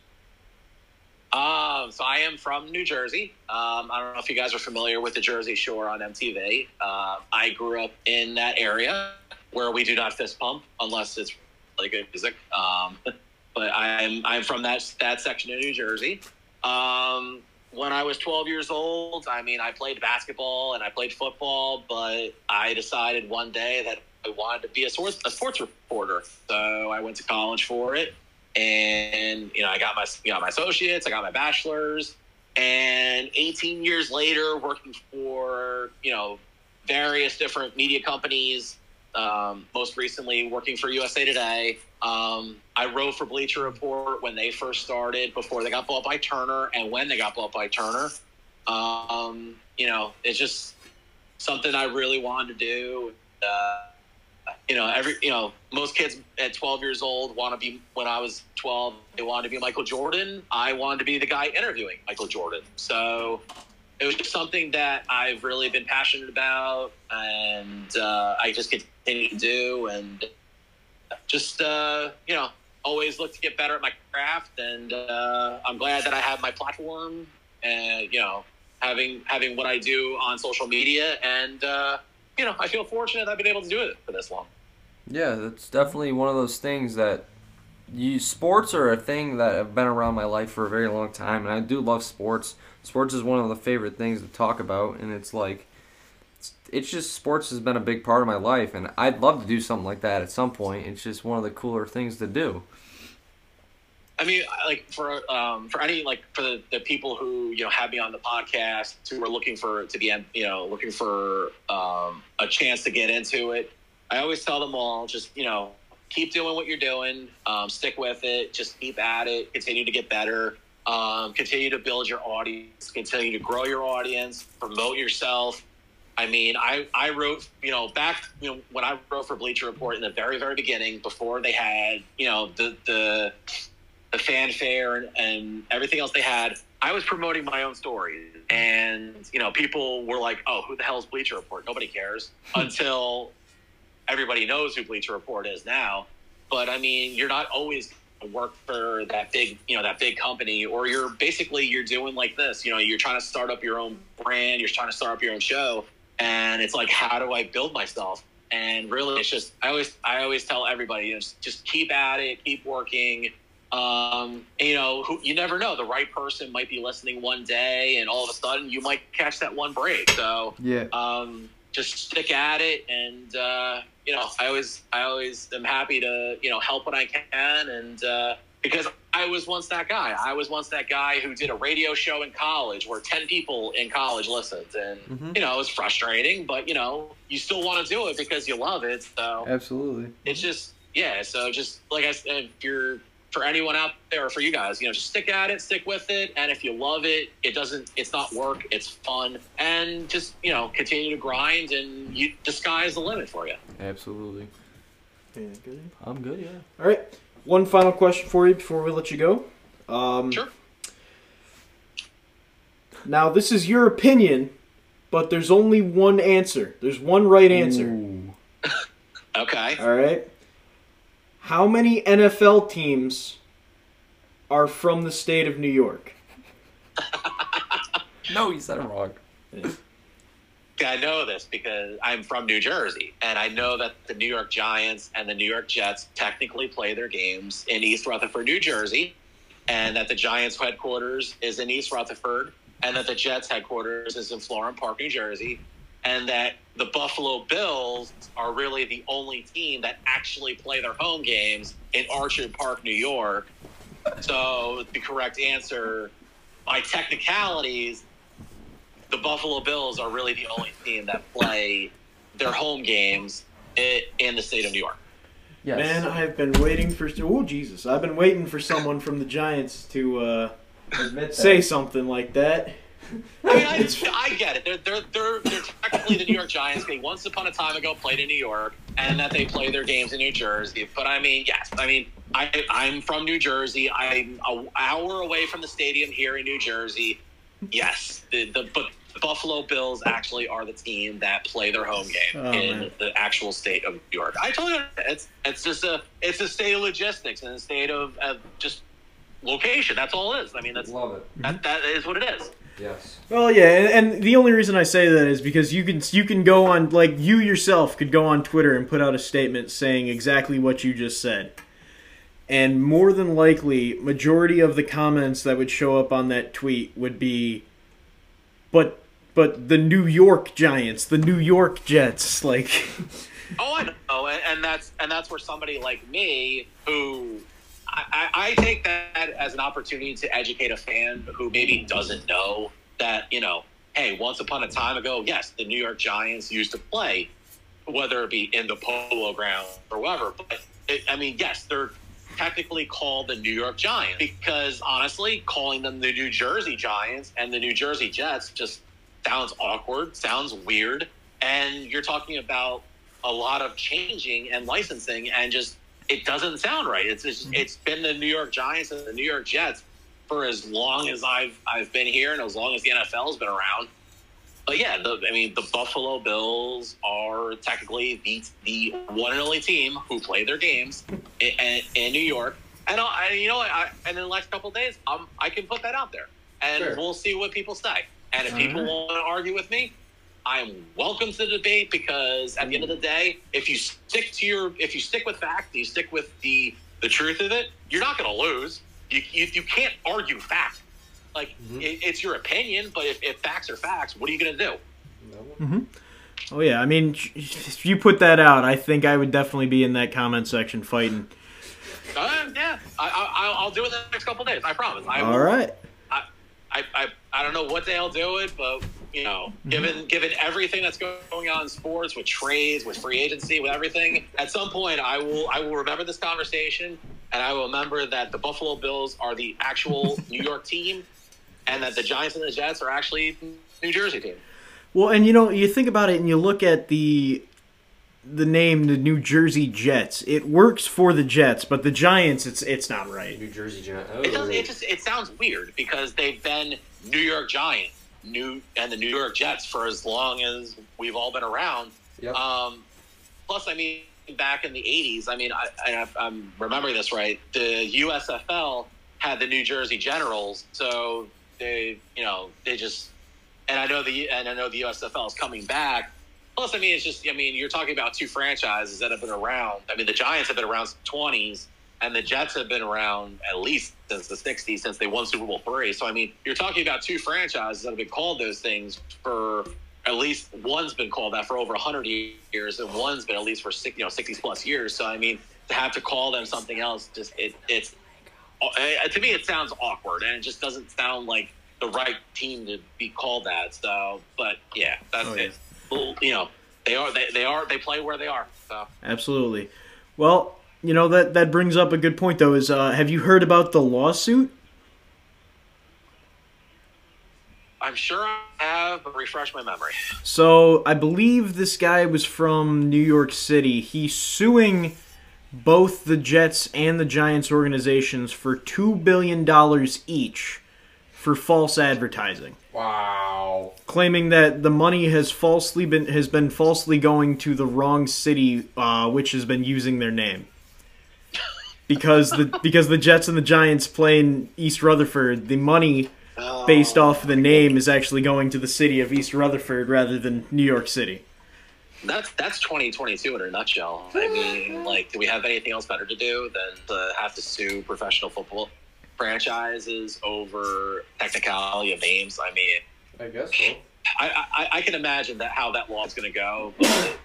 Um, so I am from New Jersey. Um, I don't know if you guys are familiar with the Jersey Shore on MTV. Uh, I grew up in that area where we do not fist pump unless it's really good music. Um, but I'm I'm from that that section of New Jersey. Um, when I was 12 years old, I mean, I played basketball and I played football, but I decided one day that I wanted to be a sports a sports reporter. So I went to college for it and you know I got my you know my associates, I got my bachelor's, and 18 years later, working for you know various different media companies. Um, most recently, working for USA Today. Um, I wrote for Bleacher Report when they first started, before they got bought by Turner, and when they got bought by Turner. Um, you know, it's just something I really wanted to do. Uh, you know, every you know, most kids at 12 years old want to be. When I was 12, they wanted to be Michael Jordan. I wanted to be the guy interviewing Michael Jordan. So it was just something that I've really been passionate about, and uh, I just continue to do, and just uh, you know, always look to get better at my craft. And uh, I'm glad that I have my platform, and you know, having having what I do on social media, and uh, you know, I feel fortunate I've been able to do it for this long. Yeah, that's definitely one of those things that you sports are a thing that have been around my life for a very long time, and I do love sports. Sports is one of the favorite things to talk about, and it's like it's, just sports has been a big part of my life, and I'd love to do something like that at some point. It's just one of the cooler things to do. I mean, like for um, for any like for the, the people who you know have me on the podcast who are looking for to be you know looking for um, a chance to get into it, I always tell them all just you know keep doing what you're doing, um, stick with it, just keep at it, continue to get better, um, continue to build your audience, continue to grow your audience, promote yourself. I mean, I, I wrote, you know, back, you know, when I wrote for Bleacher Report in the very, very beginning, before they had, you know, the, the, the fanfare and, and everything else they had, I was promoting my own story. And, you know, people were like, oh, who the hell is Bleacher Report? Nobody cares until everybody knows who Bleacher Report is now. But I mean, you're not always work for that big, you know, that big company, or you're basically you're doing like this. You know, you're trying to start up your own brand, you're trying to start up your own show, and it's like, how do I build myself? And really, it's just I always I always tell everybody, you know, just, just keep at it, keep working. Um, you know, who, you never know. The right person might be listening one day, and all of a sudden, you might catch that one break. So, Yeah. um, just stick at it and uh, you know i always i always am happy to you know help when i can. And uh, because i was once that guy. I was once that guy who did a radio show in college where 10 people in college listened. And Mhm. you know it was frustrating but you know you still want to do it because you love it. So Absolutely. it's just yeah so just like i said if you're for anyone out there or for you guys you know just stick at it stick with it. And if you love it it doesn't it's not work it's fun. And just you know continue to grind and you the sky is the limit for you Absolutely. Yeah, good. I'm good, yeah. All right. One final question for you before we let you go. Um, Sure. Now, this is your opinion, but there's only one answer. There's one right answer. okay All right. How many NFL teams are from the state of New York? No, you said it wrong. I know this because I'm from New Jersey, and I know that the New York Giants and the New York Jets technically play their games in East Rutherford, New Jersey, and that the Giants headquarters is in East Rutherford, and that the Jets headquarters is in Florham Park, New Jersey, and that the Buffalo Bills are really the only team that actually play their home games in Orchard Park, New York. So the correct answer, by technicalities, the Buffalo Bills are really the only team that play their home games in the state of New York. Yes. Man, I've been waiting for. Oh Jesus! I've been waiting for someone from the Giants to uh, Admit that. say something like that. I mean, I, I get it. They're, they're, they're, they're technically the New York Giants. They once upon a time ago played in New York, and that they play their games in New Jersey. But I mean, yes, I mean, I, I'm from New Jersey. I'm an hour away from the stadium here in New Jersey. Yes, the, the but the Buffalo Bills actually are the team that play their home game Oh, in man. the actual state of New York. I told you it's it's just a it's a state of logistics and a state of, of just location. That's all it is. I mean, that's Love it. that, that is what it is. Yes. Well, yeah, and, and the only reason I say that is because you can you can go on like you yourself could go on Twitter and put out a statement saying exactly what you just said. And more than likely, majority of the comments that would show up on that tweet would be but but the New York Giants, the New York Jets, like Oh, I know, and, that's and that's where somebody like me, who I, I, I take that as an opportunity to educate a fan who maybe doesn't know that you know, hey, once upon a time ago, yes, the New York Giants used to play, whether it be in the Polo Ground or whatever. But it, I mean, yes, they're technically called the New York Giants because honestly, calling them the New Jersey Giants and the New Jersey Jets just sounds awkward, sounds weird, and you're talking about a lot of changing and licensing and just it doesn't sound right. It's just, mm-hmm. it's been the New York Giants and the New York Jets for as long as I've I've been here and as long as the NFL's been around. But yeah, the, I mean the Buffalo Bills are technically the the one and only team who play their games in, in, in New York. And I'll, you know, I, and in the next couple of days, um, I can put that out there, and Sure. we'll see what people say. And if All people right. want to argue with me, I'm welcome to the debate because at the end of the day, if you stick to your, if you stick with fact, you stick with the the truth of it, you're not going to lose. You, you you can't argue fact. Like Mm-hmm. it, it's your opinion, but if, if facts are facts, what are you going to do? Mm-hmm. Oh yeah, I mean if you put that out, I think I would definitely be in that comment section fighting. Uh, yeah, I, I, I'll do it in the next couple of days. I promise. I All will- right. I, I, I, I don't know what day I'll do it, but you know, Mm-hmm. given given everything that's going on in sports with trades, with free agency, with everything, at some point I will I will remember this conversation, and I will remember that the Buffalo Bills are the actual New York team, and that the Giants and the Jets are actually New Jersey team. Well, and you know, you think about it and you look at the the name the New Jersey Jets. It works for the Jets, but the Giants it's it's not right. New Jersey Giants. It does. It just it sounds weird because they've been New York Giant, New and the New York Jets for as long as we've all been around. Yep. Um, plus, I mean, back in the '80s, I mean, I, I, I'm remembering this right. The USFL had the New Jersey Generals, so they, you know, they just, and I know the, and I know the USFL is coming back. Plus, I mean, it's just, I mean, you're talking about two franchises that have been around. I mean, the Giants have been around since the 20s, and the Jets have been around at least since the 60s, since they won Super Bowl three. So, I mean, you're talking about two franchises that have been called those things for at least one's been called that for over 100 years, and one's been at least for six, you know 60 plus years. So, I mean, to have to call them something else, just it, it's to me, it sounds awkward, and it just doesn't sound like the right team to be called that. So, but yeah, that's Oh, yeah. it. Well, You know, they are they, they are they play where they are. So. Absolutely. Well, you know that that brings up a good point though. Is uh, have you heard about the lawsuit? I'm sure I have, but refresh my memory. So I believe this guy was from New York City. He's suing both the Jets and the Giants organizations for two billion dollars each for false advertising, Wow. claiming that the money has falsely been has been falsely going to the wrong city, uh, which has been using their name. Because the because the Jets and the Giants play in East Rutherford, the money based off the name is actually going to the city of East Rutherford rather than New York City. That's that's 2022 in a nutshell. I mean, like, do we have anything else better to do than to have to sue professional football franchises over technicality of names? I mean, I guess so. I, I, I can imagine that how that law is going to go. But,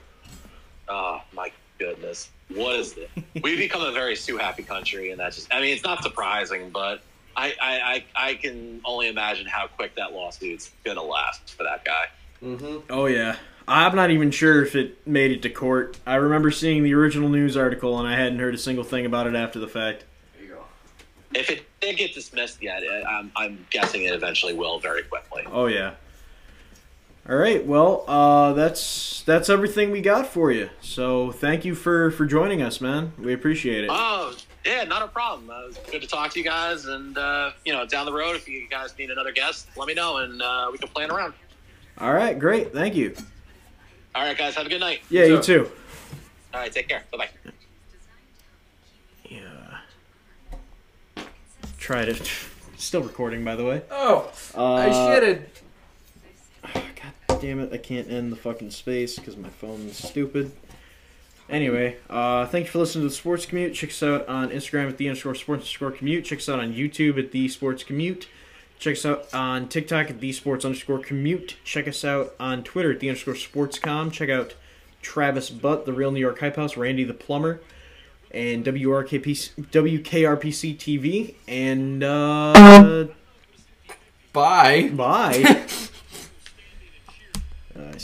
oh my goodness, what is this? We've become a very sue happy country, and that's just. I mean, it's not surprising, but I I, I, I can only imagine how quick that lawsuit's going to last for that guy. Mm-hmm. Oh yeah. I'm not even sure if it made it to court. I remember seeing the original news article and I hadn't heard a single thing about it after the fact. There you go. If it didn't get dismissed yet, I- I'm, I'm guessing it eventually will very quickly. Oh yeah. All right. Well, uh, that's that's everything we got for you. So thank you for for joining us, man. We appreciate it. Oh, yeah, not a problem. Uh, it was good to talk to you guys. And, uh, you know, down the road, if you guys need another guest, let me know and uh, we can plan around. All right. Great. Thank you. All right, guys, have a good night. Yeah. You too. All right, take care. Bye bye. Yeah. Tried it. Still recording, by the way. Oh, Uh, I shitted. God damn it, I can't end the fucking space because my phone's stupid. Anyway, uh, thank you for listening to the Sports Commute. Check us out on Instagram at the underscore sports underscore commute. Check us out on YouTube at the Sports Commute. Check us out on TikTok at the sports underscore commute. Check us out on Twitter at the underscore sportscom. Check out Travis Butt, the real New York Hype House, Randy the Plumber, and WRKP, WKRPC TV. And, uh, Bye. bye.